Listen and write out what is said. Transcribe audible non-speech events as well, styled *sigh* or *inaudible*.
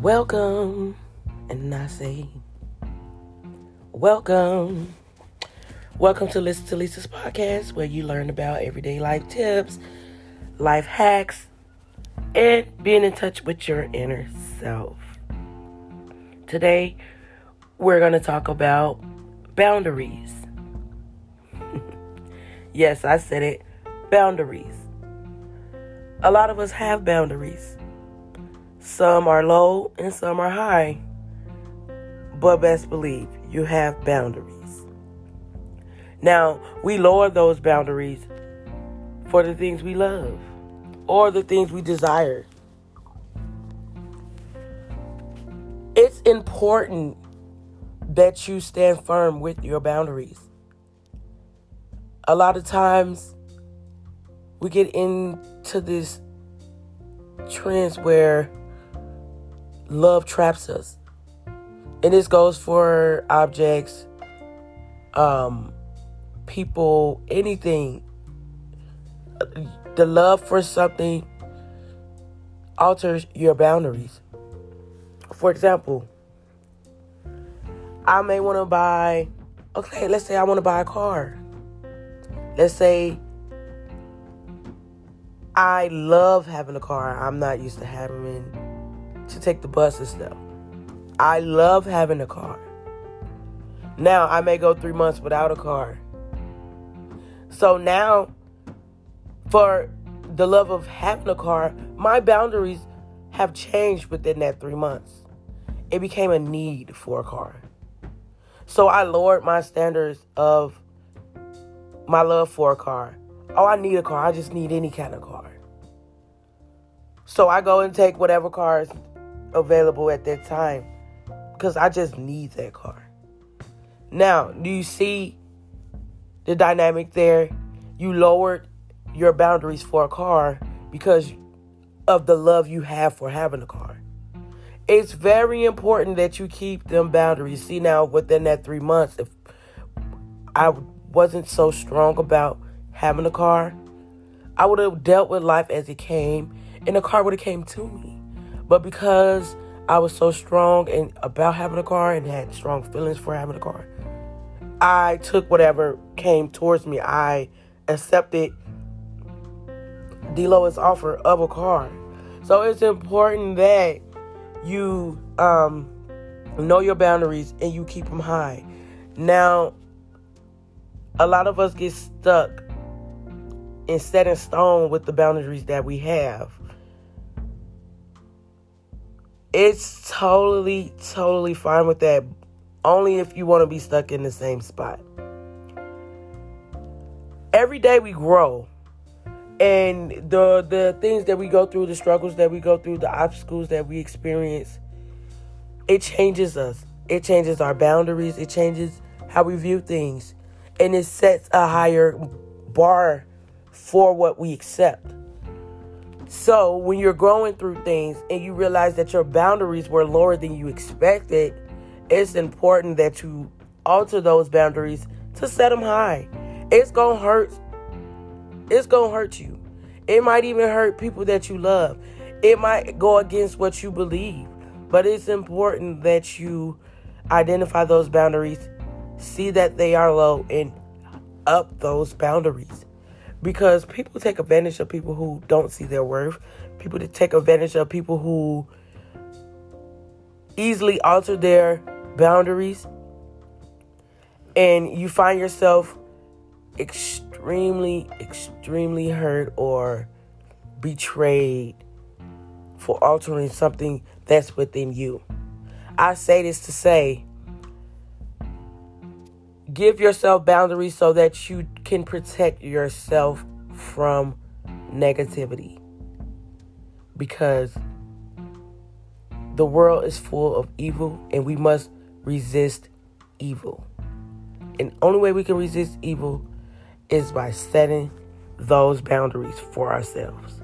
Welcome, and I say, welcome. Welcome to Listen to Lisa's podcast, where you learn about everyday life tips, life hacks, and being in touch with your inner self. Today, we're going to talk about boundaries. *laughs* yes, I said it boundaries. A lot of us have boundaries. Some are low and some are high. But best believe you have boundaries. Now, we lower those boundaries for the things we love or the things we desire. It's important that you stand firm with your boundaries. A lot of times we get into this trends where love traps us. And this goes for objects, um, people, anything. The love for something alters your boundaries. For example, I may want to buy, okay, let's say I want to buy a car. Let's say I love having a car. I'm not used to having to take the bus stuff. I love having a car. Now I may go three months without a car. So now, for the love of having a car, my boundaries have changed within that three months. It became a need for a car. So I lowered my standards of my love for a car. Oh, I need a car. I just need any kind of car. So I go and take whatever car is available at that time because I just need that car. Now, do you see the dynamic there? You lowered your boundaries for a car because of the love you have for having a car. It's very important that you keep them boundaries. See, now within that three months, if I wasn't so strong about having a car, I would have dealt with life as it came, and the car would have came to me. But because I was so strong and about having a car and had strong feelings for having a car, I took whatever came towards me. I accepted lowest offer of a car. So it's important that you um, know your boundaries and you keep them high. Now, a lot of us get stuck and set in stone with the boundaries that we have. It's totally, totally fine with that. Only if you want to be stuck in the same spot. Every day we grow. And the the things that we go through, the struggles that we go through, the obstacles that we experience, it changes us. It changes our boundaries. It changes how we view things. And it sets a higher bar for what we accept. So, when you're going through things and you realize that your boundaries were lower than you expected, it's important that you alter those boundaries to set them high. It's going to hurt. It's going to hurt you. It might even hurt people that you love. It might go against what you believe. But it's important that you identify those boundaries, see that they are low, and up those boundaries because people take advantage of people who don't see their worth. People that take advantage of people who easily alter their boundaries. And you find yourself extremely, extremely hurt or betrayed for altering something that's within you. I say this to say give yourself boundaries so that you can protect yourself from negativity. Because the world is full of evil and we must resist evil. And only way we can resist evil is by setting those boundaries for ourselves.